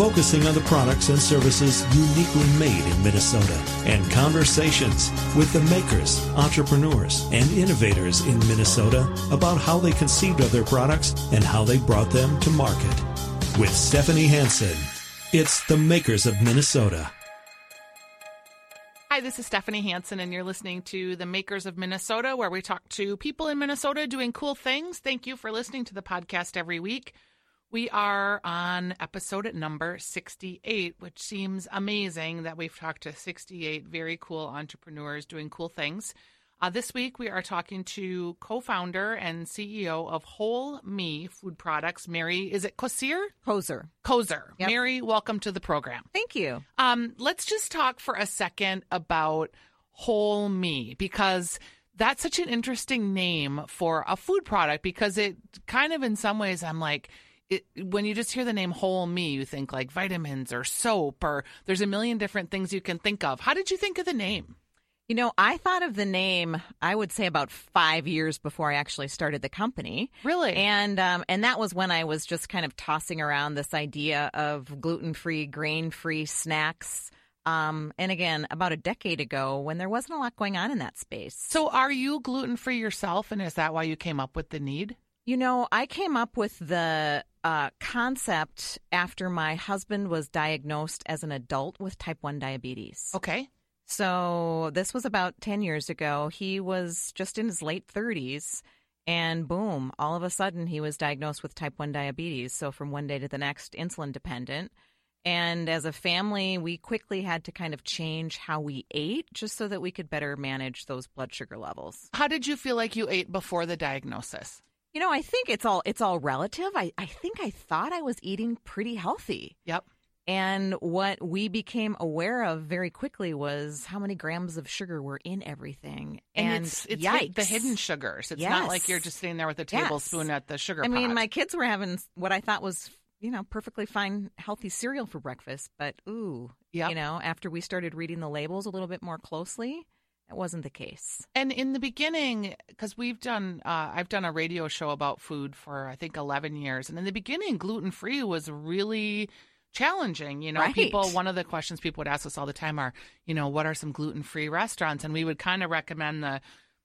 focusing on the products and services uniquely made in Minnesota, and conversations with the makers, entrepreneurs, and innovators in Minnesota about how they conceived of their products and how they brought them to market. With Stephanie Hansen, it's the makers of Minnesota. Hi, this is Stephanie Hansen, and you're listening to The Makers of Minnesota, where we talk to people in Minnesota doing cool things. Thank you for listening to the podcast every week. We are on episode number 68, which seems amazing that we've talked to 68 very cool entrepreneurs doing cool things. Uh, this week, we are talking to co founder and CEO of Whole Me Food Products, Mary. Is it Kosir? Poser. Kozer. Yep. Mary, welcome to the program. Thank you. Um, let's just talk for a second about Whole Me because that's such an interesting name for a food product because it kind of, in some ways, I'm like, it, when you just hear the name Whole Me, you think like vitamins or soap or there's a million different things you can think of. How did you think of the name? You know, I thought of the name, I would say about five years before I actually started the company. Really? And um, and that was when I was just kind of tossing around this idea of gluten free, grain free snacks. Um, and again, about a decade ago, when there wasn't a lot going on in that space. So, are you gluten free yourself? And is that why you came up with the need? You know, I came up with the uh, concept after my husband was diagnosed as an adult with type 1 diabetes. Okay. So this was about 10 years ago. He was just in his late 30s. And boom, all of a sudden he was diagnosed with type 1 diabetes. So from one day to the next, insulin dependent. And as a family, we quickly had to kind of change how we ate just so that we could better manage those blood sugar levels. How did you feel like you ate before the diagnosis? You know, I think it's all it's all relative. I, I think I thought I was eating pretty healthy. Yep. And what we became aware of very quickly was how many grams of sugar were in everything. And, it's, it's yikes. the hidden sugars. It's not like you're just sitting there with a Yes. tablespoon at the sugar I mean, pot. my kids were having what I thought was, you know, perfectly fine, healthy cereal for breakfast. But ooh, Yep. you know, after we started reading the labels a little bit more closely, that wasn't the case. And in the beginning, because we've done, uh, I've done a radio show about food for I think eleven years, and in the beginning, gluten free was really challenging. You know, Right. people. One of the questions people would ask us all the time are, you know, what are some gluten free restaurants? And we would kind of recommend the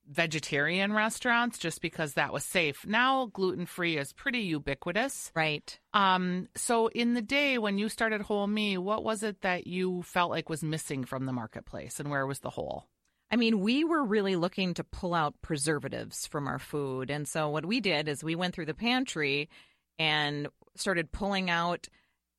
vegetarian restaurants just because that was safe. Now, gluten free is pretty ubiquitous. Right. Um, so in the day when you started Whole Me, what was it that you felt like was missing from the marketplace, and where was the hole? I mean, we were really looking to pull out preservatives from our food. And so what we did is we went through the pantry and started pulling out,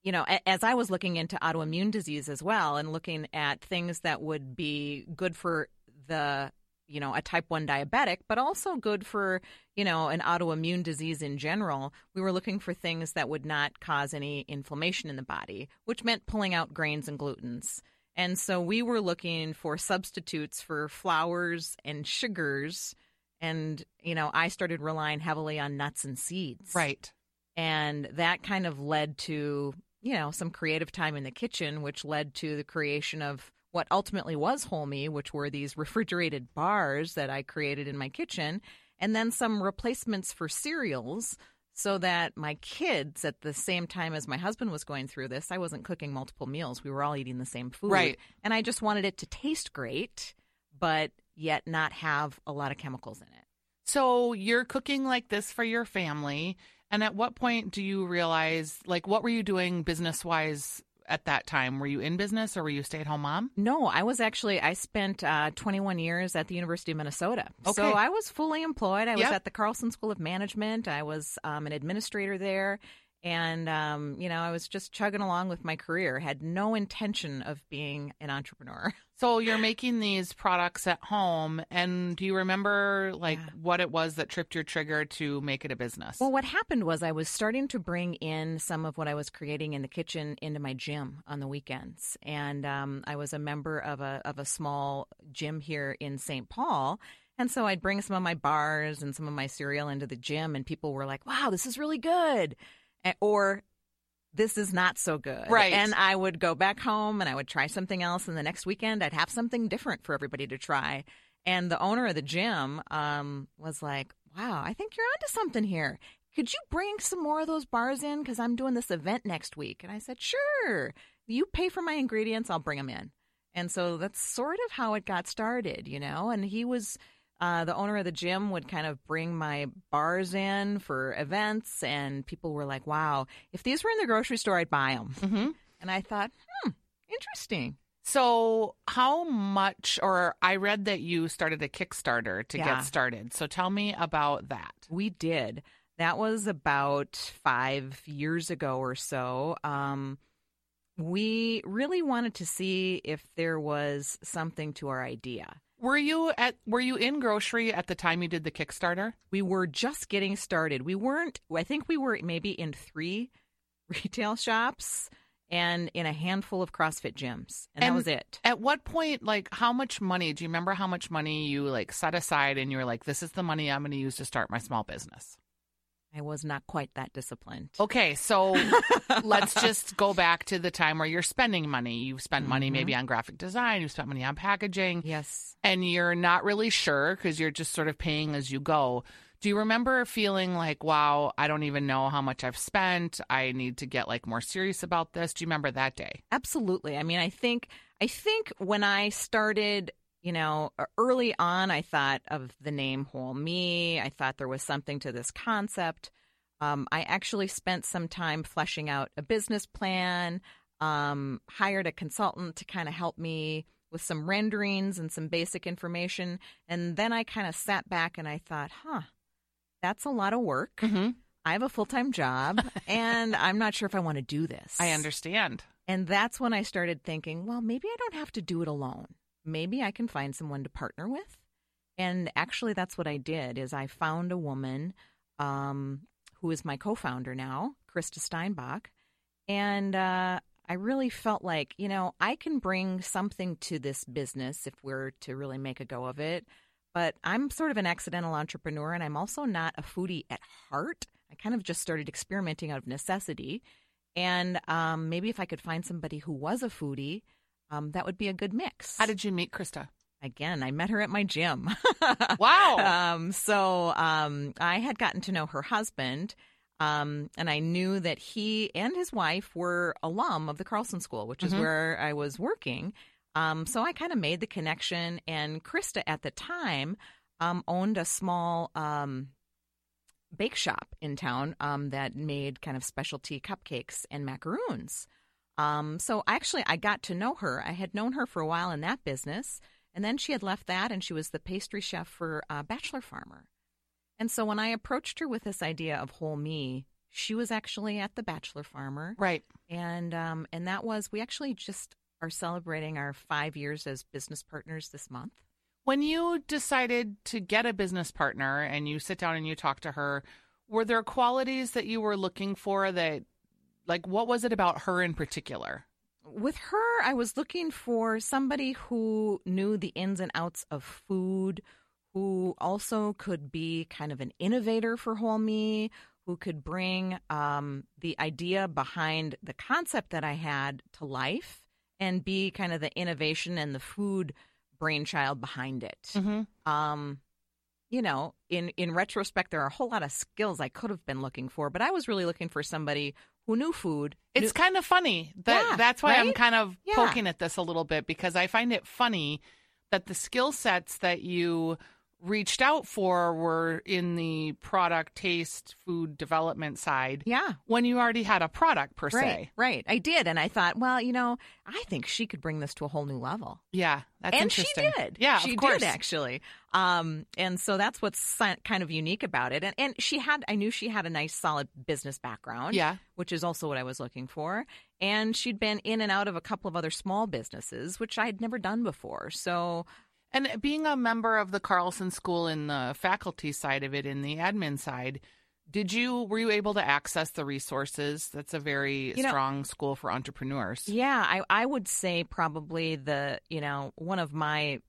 you know, as I was looking into autoimmune disease as well and looking at things that would be good for the, you know, a type 1 diabetic, but also good for, you know, an autoimmune disease in general. We were looking for things that would not cause any inflammation in the body, which meant pulling out grains and glutens. And so we were looking for substitutes for flours and sugars. And, you know, I started relying heavily on nuts and seeds. Right. And that kind of led to, you know, some creative time in the kitchen, which led to the creation of what ultimately was Whole Me, which were these refrigerated bars that I created in my kitchen, and then some replacements for cereals so that my kids, at the same time as my husband was going through this, I wasn't cooking multiple meals. We were all eating the same food. Right. And I just wanted it to taste great, but yet not have a lot of chemicals in it. So you're cooking like this for your family. And at what point do you realize, like, what were you doing business wise at that time? Were you in business or were you a stay at home mom? No, I was actually, I spent uh, 21 years at the University of Minnesota. Okay. So I was fully employed. I was at the Carlson School of Management. I was um, an administrator there. And, um, you know, I was just chugging along with my career, had no intention of being an entrepreneur. So you're making these products at home. And do you remember, like, Yeah. what it was that tripped your trigger to make it a business? Well, what happened was I was starting to bring in some of what I was creating in the kitchen into my gym on the weekends, and um, I was a member of a of a small gym here in St. Paul. And so I'd bring some of my bars and some of my cereal into the gym, and people were like, "Wow, this is really good." Or this is not so good. Right. And I would go back home and I would try something else. And the next weekend, I'd have something different for everybody to try. And the owner of the gym um, was like, wow, I think you're onto something here. Could you bring some more of those bars in? Because I'm doing this event next week. And I said, sure. You pay for my ingredients, I'll bring them in. And so that's sort of how it got started, you know? And he was uh, the owner of the gym would kind of bring my bars in for events, and people were like, wow, if these were in the grocery store, I'd buy them. Mm-hmm. And I thought, hmm, interesting. So, how much, or I read that you started a Kickstarter to Yeah. get started. So, tell me about that. We did. That was about five years ago or so. Um, we really wanted to see if there was something to our idea. Were you at Were you in grocery at the time you did the Kickstarter? We were just getting started. We weren't, I think we were maybe in three retail shops and in a handful of CrossFit gyms. And, that was it. At what point, like, how much money? Do you remember how much money you like set aside, and you were like, "This is the money I'm going to use to start my small business." I was not quite that disciplined. Okay, so let's just go back to the time where you're spending money. You've spent money mm-hmm. maybe on graphic design, you've spent money on packaging, Yes. and you're not really sure because you're just sort of paying as you go. Do you remember feeling like, wow, I don't even know how much I've spent. I need to get like more serious about this. Do you remember that day? Absolutely. I mean, I think I think when I started, you know, early on, I thought of the name Whole Me. I thought there was something to this concept. Um, I actually spent some time fleshing out a business plan. Um, hired a consultant to kind of help me with some renderings and some basic information, and then I kind of sat back and I thought, huh, that's a lot of work. Mm-hmm. I have a full time job, and I'm not sure if I want to do this. I understand. And that's when I started thinking, well, maybe I don't have to do it alone. Maybe I can find someone to partner with. And actually, that's what I did. Is I found a woman um, who is my co-founder now, Krista Steinbach, and uh, I really felt like you know I can bring something to this business if we're to really make a go of it. But I'm sort of an accidental entrepreneur, and I'm also not a foodie at heart. I kind of just started experimenting out of necessity. And um, maybe if I could find somebody who was a foodie, um, that would be a good mix. How did you meet Krista? Again, I met her at my gym. Wow. um, so um, I had gotten to know her husband, um, and I knew that he and his wife were alum of the Carlson School, which is Mhm. where I was working. Um, so I kind of made the connection. And Krista at the time um, owned a small um, bake shop in town um, that made kind of specialty cupcakes and macaroons. Um, so actually, I got to know her. I had known her for a while in that business, and then she had left that, and she was the pastry chef for uh, Bachelor Farmer. And so when I approached her with this idea of whole me, she was actually at the Bachelor Farmer, Right. and um, and that was we actually just are celebrating our five years as business partners this month. When you decided to get a business partner and you sit down and you talk to her, were there qualities that you were looking for that, like, what was it about her in particular? with her, I was looking for somebody who knew the ins and outs of food, who also could be kind of an innovator for Whole Me, who could bring um, the idea behind the concept that I had to life and be kind of the innovation and the food brainchild behind it. Mm-hmm. Um, you know, in in retrospect, there are a whole lot of skills I could have been looking for, but I was really looking for somebody who knew food. It's knew- kind of funny that Yeah, that's why I'm kind of Yeah. poking at this a little bit because I find it funny that the skill sets that you reached out for were in the product taste food development side yeah, when you already had a product per Right, se. right. I did, and I thought, well, you know, I think she could bring this to a whole new level, Yeah, that's and she did. Yeah, she did actually. Um, and so that's what's kind of unique about it. And and she had, I knew she had a nice, solid business background. Yeah. which is also what I was looking for. And she'd been in and out of a couple of other small businesses, which I had never done before. So And being a member of the Carlson School in the faculty side of it, in the admin side, did you were you able to access the resources? That's a very You know- strong school for entrepreneurs. Yeah, I, I would say probably the, you know, one of my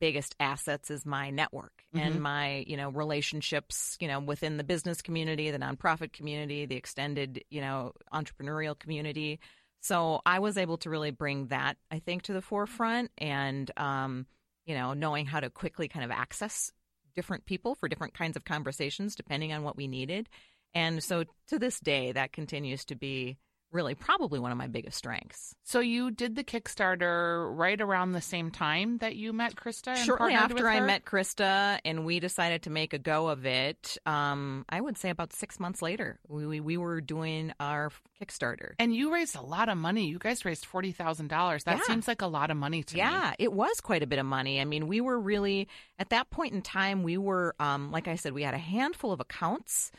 biggest assets is my network and my, you know, relationships, you know, within the business community, the nonprofit community, the extended, you know, entrepreneurial community. So I was able to really bring that, I think, to the forefront and, um, you know, knowing how to quickly kind of access different people for different kinds of conversations depending on what we needed. And so to this day, that continues to be really probably one of my biggest strengths. So you did the Kickstarter right around the same time that you met Krista. And Shortly after I met Krista and we decided to make a go of it, um, I would say about six months later, we, we, we were doing our Kickstarter. and you raised a lot of money. You guys raised forty thousand dollars. That Yeah. seems like a lot of money to me. Yeah, it was quite a bit of money. I mean, we were really at that point in time. We were, um, like I said, we had a handful of accounts,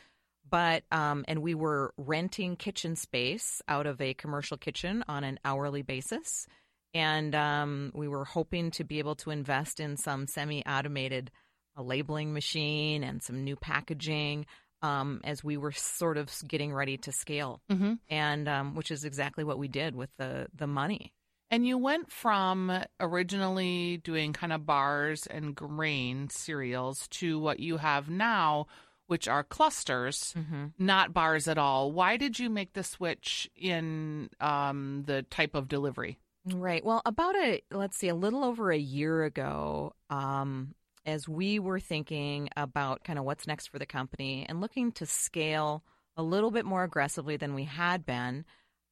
but um, and we were renting kitchen space out of a commercial kitchen on an hourly basis, and um, we were hoping to be able to invest in some semi-automated uh, labeling machine and some new packaging. Um, as we were sort of getting ready to scale, hmm and um, which is exactly what we did with the the money. And you went from originally doing kind of bars and grain cereals to what you have now, which are clusters, Mm-hmm. not bars at all. Why did you make the switch in um, the type of delivery? Right. Well, about a let's see, a little over a year ago, um, as we were thinking about kind of what's next for the company and looking to scale a little bit more aggressively than we had been,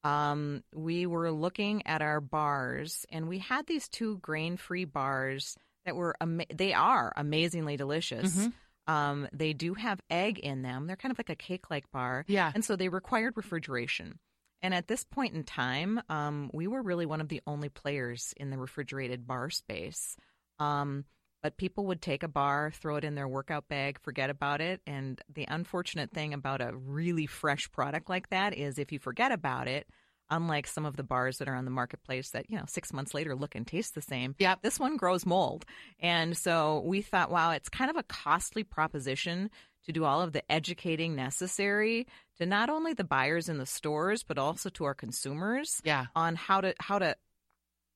um, we were looking at our bars, and we had these two grain-free bars that were ama- they are amazingly delicious. Mhm. Um, they do have egg in them. They're kind of like a cake-like bar. Yeah. And so they required refrigeration. And at this point in time, um, we were really one of the only players in the refrigerated bar space. Um, but people would take a bar, throw it in their workout bag, forget about it. And the unfortunate thing about a really fresh product like that is if you forget about it, unlike some of the bars that are on the marketplace that, you know, six months later look and taste the same, Yep. this one grows mold. And so we thought, wow, it's kind of a costly proposition to do all of the educating necessary to not only the buyers in the stores but also to our consumers Yeah. on how to how to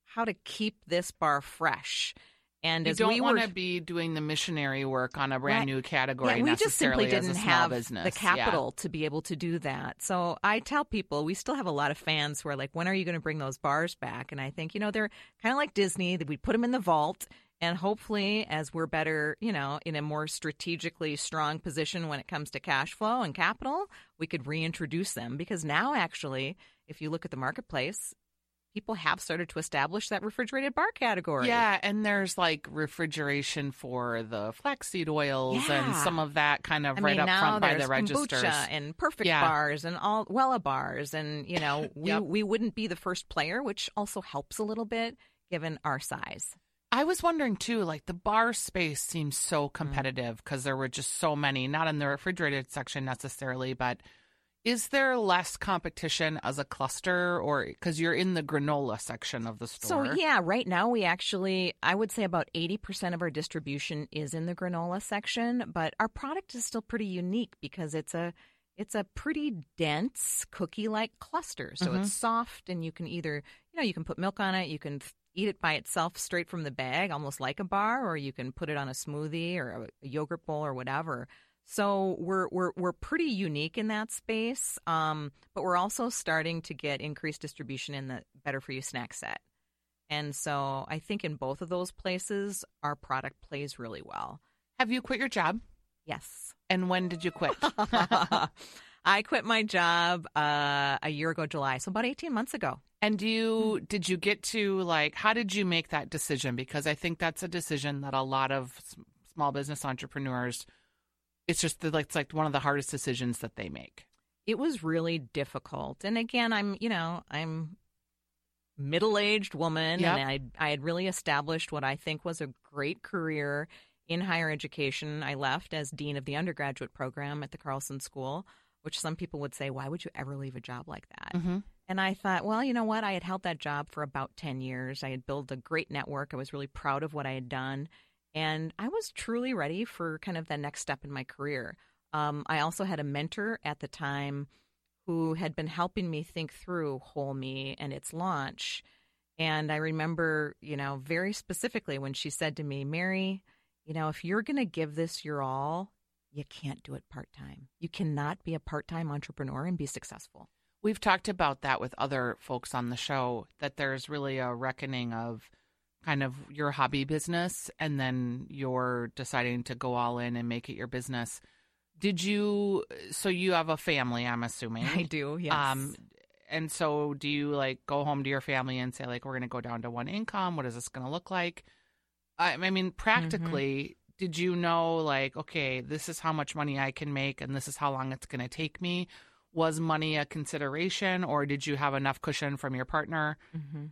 how to keep this bar fresh. And You as don't we want to be doing the missionary work on a brand Right. new category yeah, we just simply didn't have business. the Yeah. capital to be able to do that. So I tell people we still have a lot of fans who are like, "When are you going to bring those bars back?" And I think you know they're kind of like Disney that we put them in the vault, and hopefully, as we're better, you know, in a more strategically strong position when it comes to cash flow and capital, we could reintroduce them because now, actually, if you look at the marketplace. People have started to establish that refrigerated bar category. Yeah, and there's like refrigeration for the flaxseed oils and some of that kind of I right mean, up front by the registers. and perfect Yeah. bars and all Wella bars, and you know we Yep. we wouldn't be the first player, which also helps a little bit given our size. I was wondering too, like the bar space seems so Mm. competitive because there were just so many, not in the refrigerated section necessarily, but is there less competition as a cluster or because you're in the granola section of the store? So yeah, right now we actually I would say about eighty percent of our distribution is in the granola section, but our product is still pretty unique because it's a it's a pretty dense cookie like cluster. So Mhm. it's soft and you can either you know you can put milk on it, you can eat it by itself straight from the bag, almost like a bar, or you can put it on a smoothie or a, a yogurt bowl or whatever. So we're we're we're pretty unique in that space, um, but we're also starting to get increased distribution in the Better for You snack set, and so I think in both of those places our product plays really well. Have you quit your job? Yes, And when did you quit? I quit my job uh, a year ago, July, so about eighteen months ago. And do you did you get to like how did you make that decision? Because I think that's a decision that a lot of small business entrepreneurs. It's just that, like it's like one of the hardest decisions that they make. it was really difficult. And again, I'm, you know, I'm middle-aged woman Yep. and I I had really established what I think was a great career in higher education. I left as dean of the undergraduate program at the Carlson School, which some people would say, why would you ever leave a job like that? Mm-hmm. And I thought, well, you know what? I had held that job for about 10 years. I had built a great network. I was really proud of what I had done. And I was truly ready for kind of the next step in my career. Um, I also had a mentor at the time who had been helping me think through Whole Me and its launch. And I remember, you know, very specifically when she said to me, Mary, you know, if you're going to give this your all, you can't do it part time. You cannot be a part time entrepreneur and be successful. We've talked about that with other folks on the show that there's really a reckoning of kind of your hobby business and then you're deciding to go all in and make it your business. Did you so you have a family, I'm assuming. I do, yes. Um and so do you like go home to your family and say like we're going to go down to one income? What is this going to look like? I, I mean practically did you know like okay, this is how much money I can make and this is how long it's going to take me? Was money a consideration or did you have enough cushion from your partner? hmm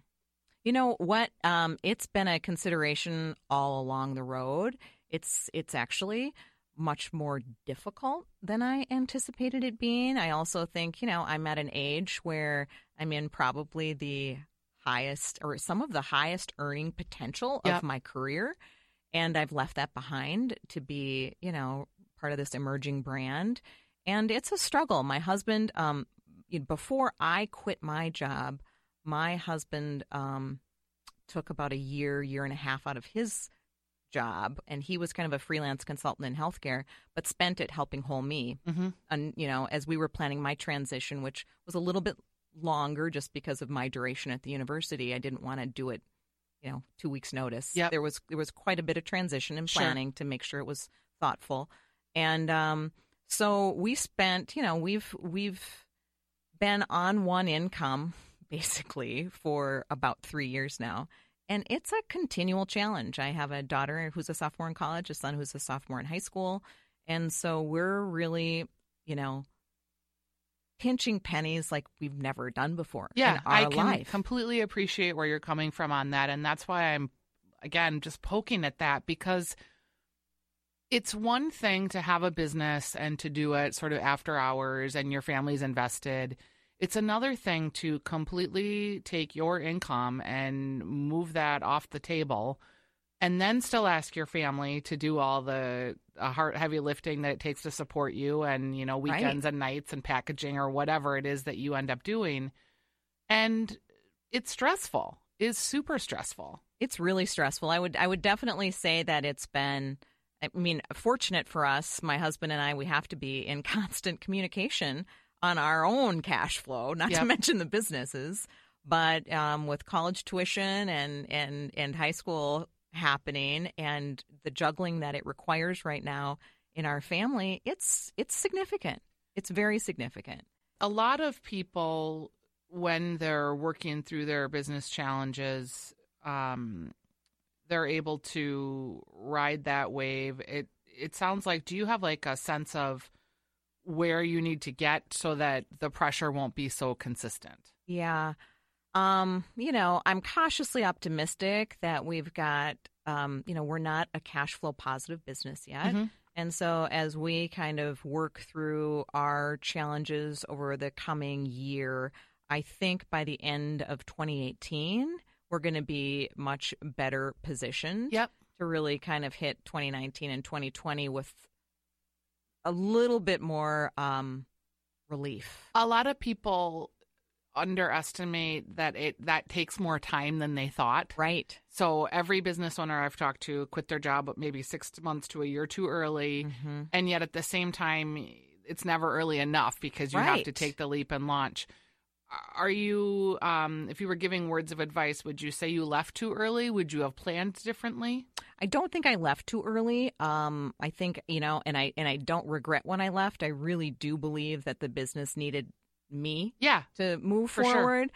You know what? Um, it's been a consideration all along the road. It's it's actually much more difficult than I anticipated it being. I also think, you know, I'm at an age where I'm in probably the highest or some of the highest earning potential Yep. of my career. And I've left that behind to be, you know, part of this emerging brand. And it's a struggle. My husband, um, before I quit my job, my husband um, took about a year, year and a half out of his job, and he was kind of a freelance consultant in healthcare, but spent it helping Whole Me. Mhm. And you know, as we were planning my transition, which was a little bit longer just because of my duration at the university, I didn't want to do it, you know, two weeks notice. Yep. There was there was quite a bit of transition and Sure. planning to make sure it was thoughtful, and um, so we spent, you know, we've we've been on one income basically for about three years now. And it's a continual challenge. I have a daughter who's a sophomore in college, a son who's a sophomore in high school. And so we're really, you know, pinching pennies like we've never done before Yeah, in our I can life. completely appreciate where you're coming from on that. And that's why I'm, again, just poking at that because it's one thing to have a business and to do it sort of after hours and your family's invested. It's another thing to completely take your income and move that off the table and then still ask your family to do all the uh, heart heavy lifting that it takes to support you and you know Right. weekends and nights and packaging or whatever it is that you end up doing and it's stressful it's super stressful it's really stressful. I would I would definitely say that it's been I mean, fortunate for us, my husband and I, we have to be in constant communication on our own cash flow, not Yep. to mention the businesses. But um, with college tuition and, and, and high school happening and the juggling that it requires right now in our family, it's it's significant. It's very significant. a lot of people when they're working through their business challenges um, they're able to ride that wave it it sounds like do you have like a sense of where you need to get so that the pressure won't be so consistent Yeah. Um, you know, I'm cautiously optimistic that we've got um, you know, we're not a cash flow positive business yet. Mhm. And so as we kind of work through our challenges over the coming year, I think by the end of 2018, we're going to be much better positioned yep to really kind of hit 2019 and 2020 with a little bit more um, relief. a lot of people underestimate that it that takes more time than they thought Right. So every business owner I've talked to quit their job maybe six months to a year too early, Mhm. and yet at the same time, it's never early enough because you have to take the leap and launch. Are you, um, if you were giving words of advice, would you say you left too early? Would you have planned differently? I don't think I left too early. Um, I think you know, and I and I don't regret when I left. I really do believe that the business needed me Yeah, to move For sure. forward.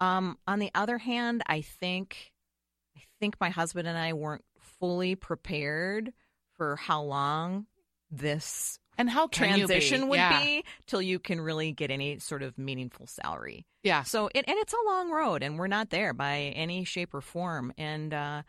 Um, on the other hand, I think I think my husband and I weren't fully prepared for how long this and how you be? transition would yeah. be till you can really get any sort of meaningful salary. Yeah, So it, and it's a long road, and we're not there by any shape or form. And uh,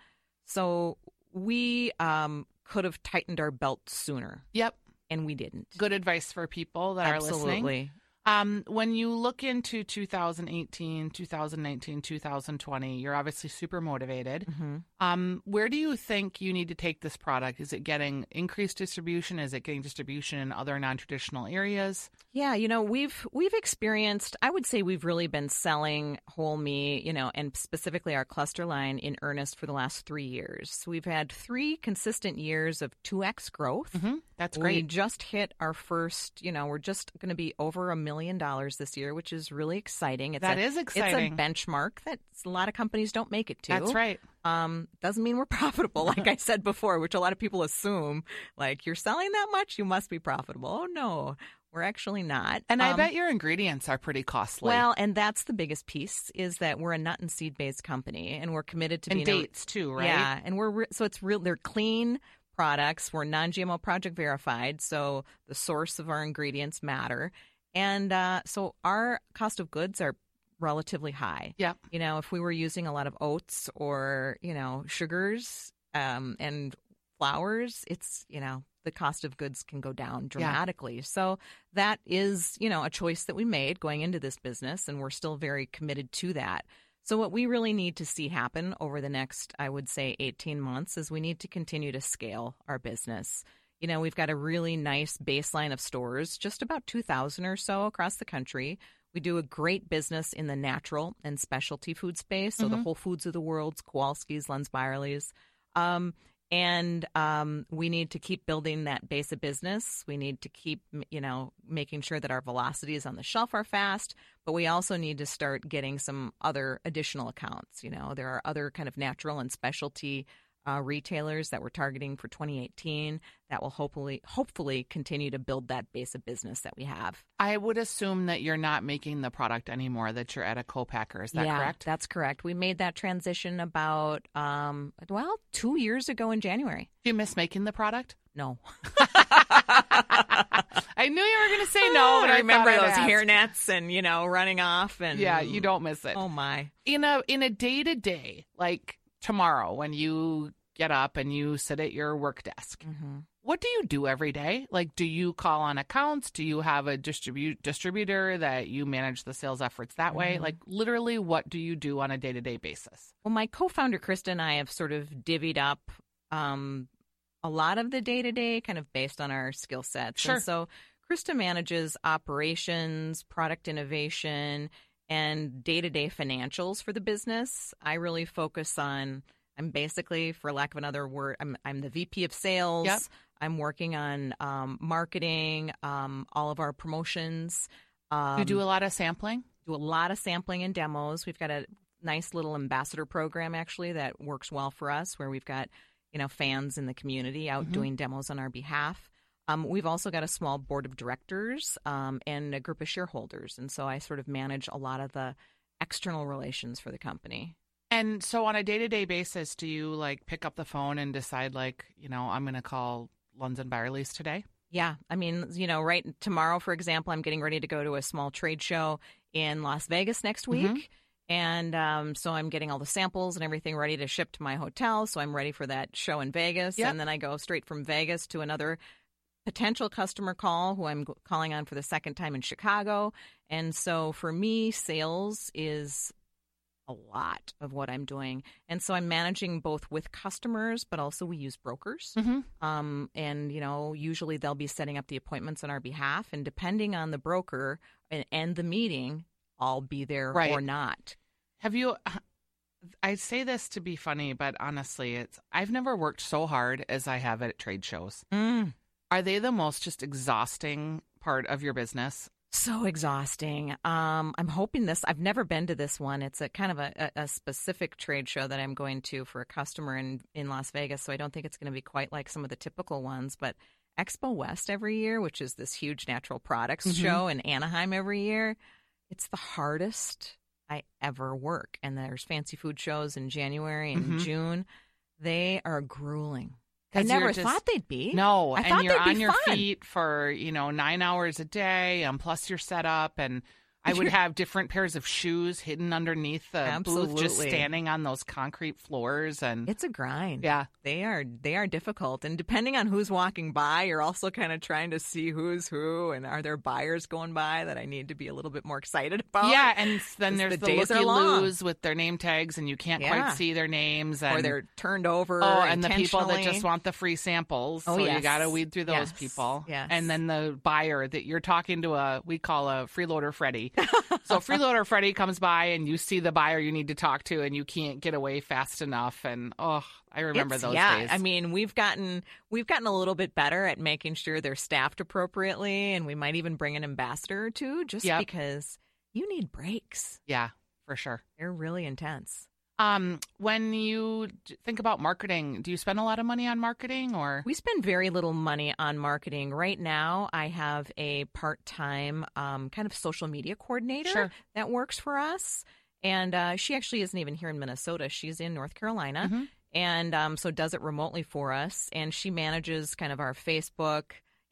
so we um, could have tightened our belt sooner, yep. and we didn't. Good advice for people that are listening. Um, when you look into 2018, 2019, 2020, you're obviously super motivated. Mm-hmm. Um, where do you think you need to take this product? Is it getting increased distribution? Is it getting distribution in other non-traditional areas? Yeah, you know, we've we've experienced I would say we've really been selling whole meat, you know, and specifically our cluster line in earnest for the last 3 years. We've had 3 consistent years of 2x growth. Mm-hmm. That's great. We just hit our first, you know, we're just going to be over a million dollars this year, which is really exciting. It's That a, is exciting. It's a benchmark that a lot of companies don't make it to. That's right. Um, doesn't mean we're profitable, like I said before, which a lot of people assume. Like you're selling that much, you must be profitable. Oh no, we're actually not. And I Um, bet your ingredients are pretty costly. Well, and that's the biggest piece is that we're a nut and seed based company, and we're committed to and being a- dates too, right? yeah, and we're re- so it's real. They're clean products. We're non-GMO project verified, so the source of our ingredients matter, and uh, so our cost of goods are relatively high. Yeah. You know, if we were using a lot of oats or you know sugars um, and flours, it's you know the cost of goods can go down dramatically. So that is you know a choice that we made going into this business, and we're still very committed to that. So, what we really need to see happen over the next, I would say, 18 months is we need to continue to scale our business. You know, we've got a really nice baseline of stores, just about 2,000 or so across the country. We do a great business in the natural and specialty food space, so the Whole Foods of the world, Kowalski's, Lunds Byerly's. Um, and um, we need to keep building that base of business. We need to keep, you know, making sure that our velocities on the shelf are fast. But we also need to start getting some other additional accounts. You know, there are other kind of natural and specialty uh, retailers that we're targeting for 2018 that will hopefully, hopefully, continue to build that base of business that we have. I would assume that you're not making the product anymore, that you're at a co-packer. Is that yeah, correct? That's correct. We made that transition about, um, well, two years ago in January. Do you miss making the product? No. I knew you were going to say no, but I, I remember those ask. hair nets and you know running off and Yeah, you don't miss it. Oh my. in a in a day to day, like tomorrow, when you get up and you sit at your work desk, Mm-hmm. what do you do every day? Like, do you call on accounts? Do you have a distribute distributor that you manage the sales efforts that way? Mm-hmm. Like, literally, what do you do on a day to day basis? Well, my co-founder Krista and I have sort of divvied up um, a lot of the day to day, kind of based on our skill sets. Sure. And so Krista manages operations, product innovation, and day to day financials for the business. I really focus on. I'm basically, for lack of another word, I'm I'm the VP of sales. Yep. I'm working on um, marketing, um, all of our promotions. Um, you do a lot of sampling. do a lot of sampling and demos. We've got a nice little ambassador program actually that works well for us, where we've got you know fans in the community out doing demos on our behalf. Um, we've also got a small board of directors um, and a group of shareholders, and so I sort of manage a lot of the external relations for the company. And so, on a day to day basis, do you like pick up the phone and decide, like, you know, I'm going to call Lunds and Byerly's today? Yeah, I mean, you know, right tomorrow, for example, I'm getting ready to go to a small trade show in Las Vegas next week. And um, so I'm getting all the samples and everything ready to ship to my hotel. So I'm ready for that show in Vegas. Yep. And then I go straight from Vegas to another potential customer call who I'm calling on for the second time in Chicago. And so for me, sales is a lot of what I'm doing. And so I'm managing both with customers, but also we use brokers. Mm-hmm. Um, and, you know, usually they'll be setting up the appointments on our behalf. And depending on the broker and, and the meeting, I'll be there Right. or not. Have you? I say this to be funny, but honestly, it's I've never worked so hard as I have at trade shows. Mm. Are they the most just exhausting part of your business? So exhausting. Um, I'm hoping this. I've never been to this one. It's a kind of a, a, specific trade show that I'm going to for a customer in in Las Vegas. So I don't think it's going to be quite like some of the typical ones. But Expo West every year, which is this huge natural products Mhm. show in Anaheim every year, it's the hardest I ever work. And there's fancy food shows in January and Mhm. June. They are grueling. I never just- thought they'd be. No, I and thought you're they'd be on your fun. feet for you know nine hours a day, and plus you're set up, and I would have different pairs of shoes hidden underneath the booth, just standing on those concrete floors. And It's a grind. yeah, They are they are difficult, and depending on who's walking by, you're also kind of trying to see who's who, and are there buyers going by that I need to be a little bit more excited about? yeah, and then there's the the, looky loos with their name tags, and you can't Yeah. quite see their names, and or they're turned over. Oh, and the people that just want the free samples. Oh, so you got to weed through those Yes. people. Yes. And then the buyer that you're talking to a we call a freeloader Freddy. so freeloader Freddy comes by and you see the buyer you need to talk to and you can't get away fast enough and oh, I remember It's- those yeah, days. I mean, we've gotten we've gotten a little bit better at making sure they're staffed appropriately, and we might even bring an ambassador or two, just Yep. because you need breaks. yeah, for sure. They're really intense. Um, when you think about marketing, do you spend a lot of money on marketing or We spend very little money on marketing. Right now, I have a part time um, kind of social media coordinator Sure. that works for us. And uh, she actually isn't even here in Minnesota. She's in North Carolina. Mhm. And um, so does it remotely for us. And she manages kind of our Facebook,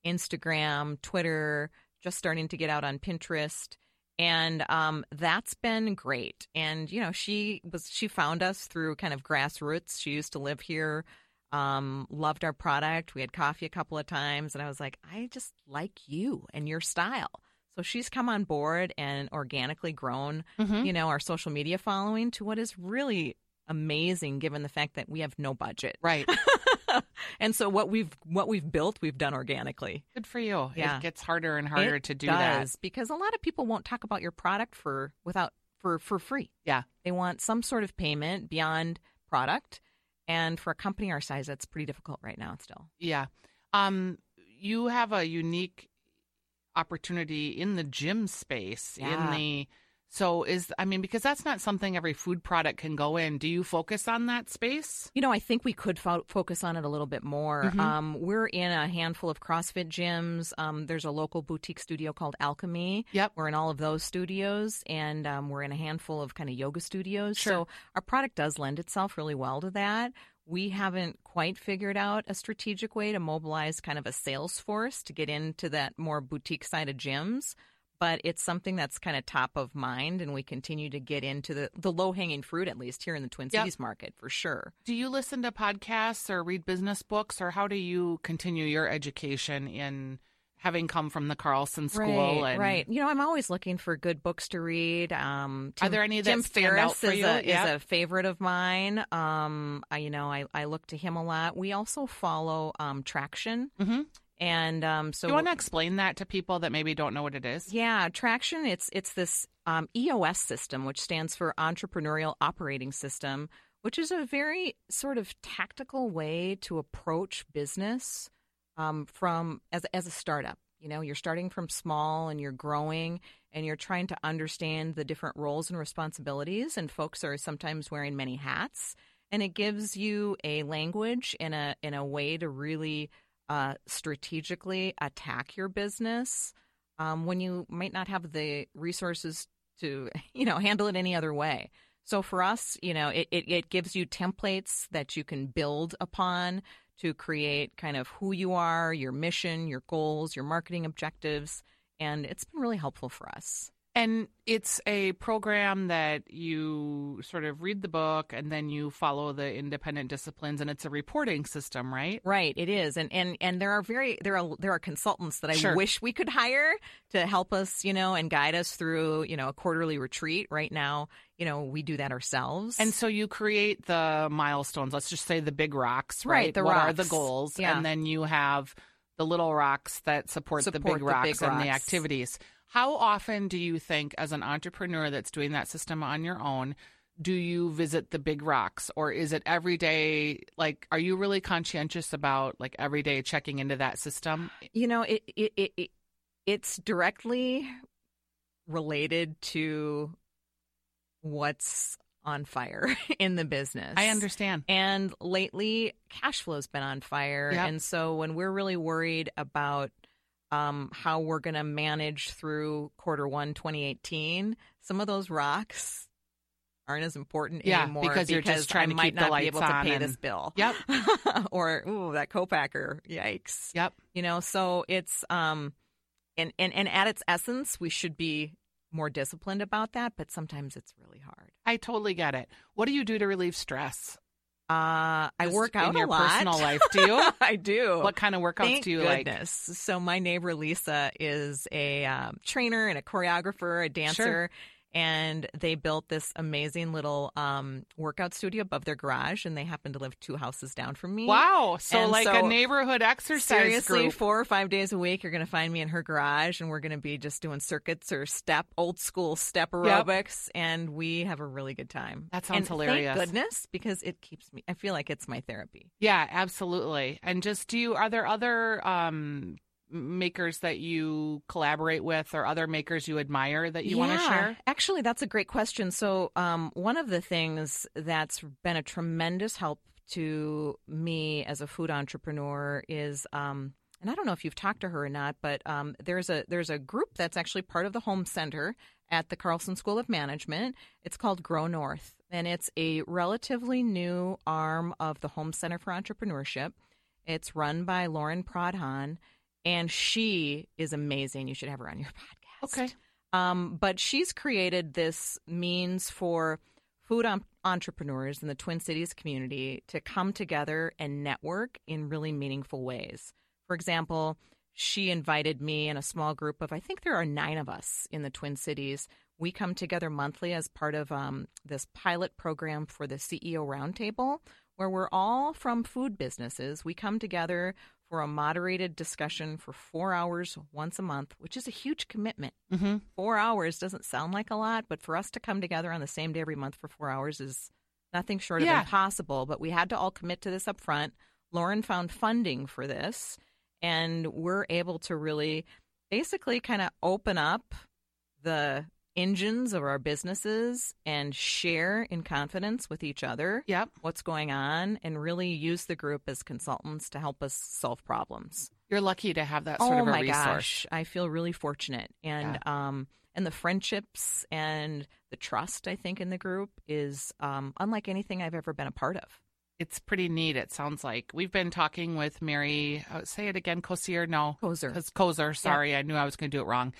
Instagram, Twitter, just starting to get out on Pinterest. And um, that's been great. And you know, she was she found us through kind of grassroots. She used to live here um, loved our product. We had coffee a couple of times, and I was like, I just like you and your style. So she's come on board and organically grown, Mhm. you know, our social media following to what is really amazing given the fact that we have no budget. right? and so what we've what we've built, we've done organically. Good for you. Yeah. It gets harder and harder It to do does, that. because a lot of people won't talk about your product for without for for free. Yeah. They want some sort of payment beyond product. And for a company our size, that's pretty difficult right now still. Yeah. Um, you have a unique opportunity in the gym space in the so is I mean because that's not something every food product can go in. Do you focus on that space? You know, I think we could fo- focus on it a little bit more. Mhm. Um, we're in a handful of CrossFit gyms. Um, there's a local boutique studio called Alchemy. Yep. We're in all of those studios, and um, we're in a handful of kind of yoga studios. Sure. So our product does lend itself really well to that. We haven't quite figured out a strategic way to mobilize kind of a sales force to get into that more boutique side of gyms. But it's something that's kind of top of mind, and we continue to get into the, the low hanging fruit, at least here in the Twin Yep. Cities market, for sure. Do you listen to podcasts or read business books or how do you continue your education in having come from the Carlson School right, and right. You know, I'm always looking for good books to read. Um, Are there any that Tim stand out Ferriss for is a is a favorite of mine. Um, I, you know, I, I look to him a lot. We also follow um, Traction, Mhm. And um, so Do you want to explain that to people that maybe don't know what it is? yeah, Traction. It's it's this um, EOS system, which stands for Entrepreneurial Operating System, which is a very sort of tactical way to approach business um, from as as a startup. You know, you're starting from small and you're growing, and you're trying to understand the different roles and responsibilities. And folks are sometimes wearing many hats, and it gives you a language and a in a way to really uh, strategically attack your business um, when you might not have the resources to you know handle it any other way. So for us, you know, it, it, it gives you templates that you can build upon to create kind of who you are, your mission, your goals, your marketing objectives, and it's been really helpful for us. And it's a program that you sort of read the book and then you follow the independent disciplines and it's a reporting system, right? Right, it is, and and and there are very there are there are consultants that I Sure. wish we could hire to help us, you know, and guide us through, you know, a quarterly retreat. Right now, you know, we do that ourselves. And so you create the milestones, let's just say the big rocks, right? Right, the what are the goals? Yeah. And then you have the little rocks that support, the big the rocks big and the rocks. activities. How often do you think, as an entrepreneur that's doing that system on your own, do you visit the big rocks or is it every day? Like, are you really conscientious about like every day checking into that system? you know, it it, it, it it's directly related to what's on fire in the business. I understand. And lately, cash flow's been on fire. Yep. And so when we're really worried about um, how we're going to manage through quarter one 2018, some of those rocks aren't as important Yeah, anymore because you're just trying I to might keep the not be able to pay and- this bill. Yep. or ooh, that co-packer. Yikes. Yep. You know, so it's um and, and and at its essence, we should be more disciplined about that, but sometimes it's really hard. I totally get it. What do you do to relieve stress? Uh, I work out in your a lot. personal life. Do you? I do. what kind of workouts Thank do you like? goodness. So my neighbor Lisa is a um, trainer and a choreographer, a dancer. And they built this amazing little um, workout studio above their garage, and they happen to live two houses down from me. Wow. So And like so, a neighborhood exercise Seriously, group. four or five days a week, you're going to find me in her garage, and we're going to be just doing circuits or step, old school step aerobics, and we have a really good time. That sounds And hilarious. Thank goodness, because it keeps me. I feel like it's my therapy. Yeah, absolutely. And just do you are there other um makers that you collaborate with or other makers you admire that you want to Yeah, share? Actually, that's a great question. So, um, one of the things that's been a tremendous help to me as a food entrepreneur is, um, and I don't know if you've talked to her or not, but um, there's a there's a group that's actually part of the Holmes Center at the Carlson School of Management. It's called Grow North, and it's a relatively new arm of the Holmes Center for Entrepreneurship. It's run by Lauren Prodhan, and she is amazing. You should have her on your podcast. Okay. Um, but she's created this means for food um, entrepreneurs in the Twin Cities community to come together and network in really meaningful ways. For example, she invited me and a small group of, I think there are nine of us in the Twin Cities. We come together monthly as part of um, this pilot program for the CEO Roundtable, where we're all from food businesses. We come together for a moderated discussion for four hours once a month, which is a huge commitment. Mm-hmm. Four hours doesn't sound like a lot, but for us to come together on the same day every month for four hours is nothing short of Yeah. impossible. But we had to all commit to this up front. Lauren found funding for this, and we're able to really basically kind of open up the engines of our businesses and share in confidence with each other Yep. what's going on and really use the group as consultants to help us solve problems You're lucky to have that sort oh of a my resource. gosh i feel really fortunate and um and the friendships and the trust i think in the group is um unlike anything i've ever been a part of It's pretty neat. It sounds like we've been talking with Mary. Uh, say it again, Kosier. No, Kozer. Cos- Kozer. Sorry, I knew I was going to do it wrong.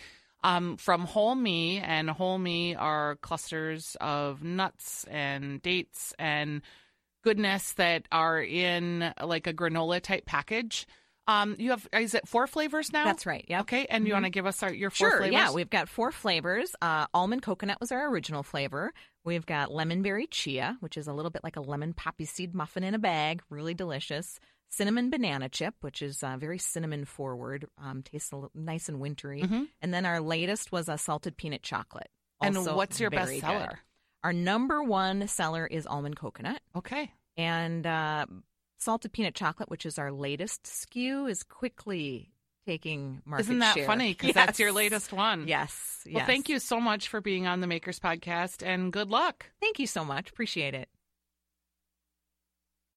Um, from Whole Me, and Whole Me are clusters of nuts and dates and goodness that are in like a granola type package. Um, you have is it four flavors now? That's right, Yeah. Okay, and you want to give us our, your four Sure, flavors? yeah. We've got four flavors. Uh, almond coconut was our original flavor. We've got lemon berry chia, which is a little bit like a lemon poppy seed muffin in a bag, really delicious. Cinnamon banana chip, which is uh, very cinnamon forward, um, tastes a little nice and wintry. And then our latest was a salted peanut chocolate. and what's your best seller? good. Our number one seller is almond coconut. Okay. And uh, salted peanut chocolate, which is our latest SKU, is quickly taking market Isn't that share. funny? Because that's your latest one. Yes. Well, yes. thank you so much for being on the Makers Podcast and good luck. Thank you so much. Appreciate it.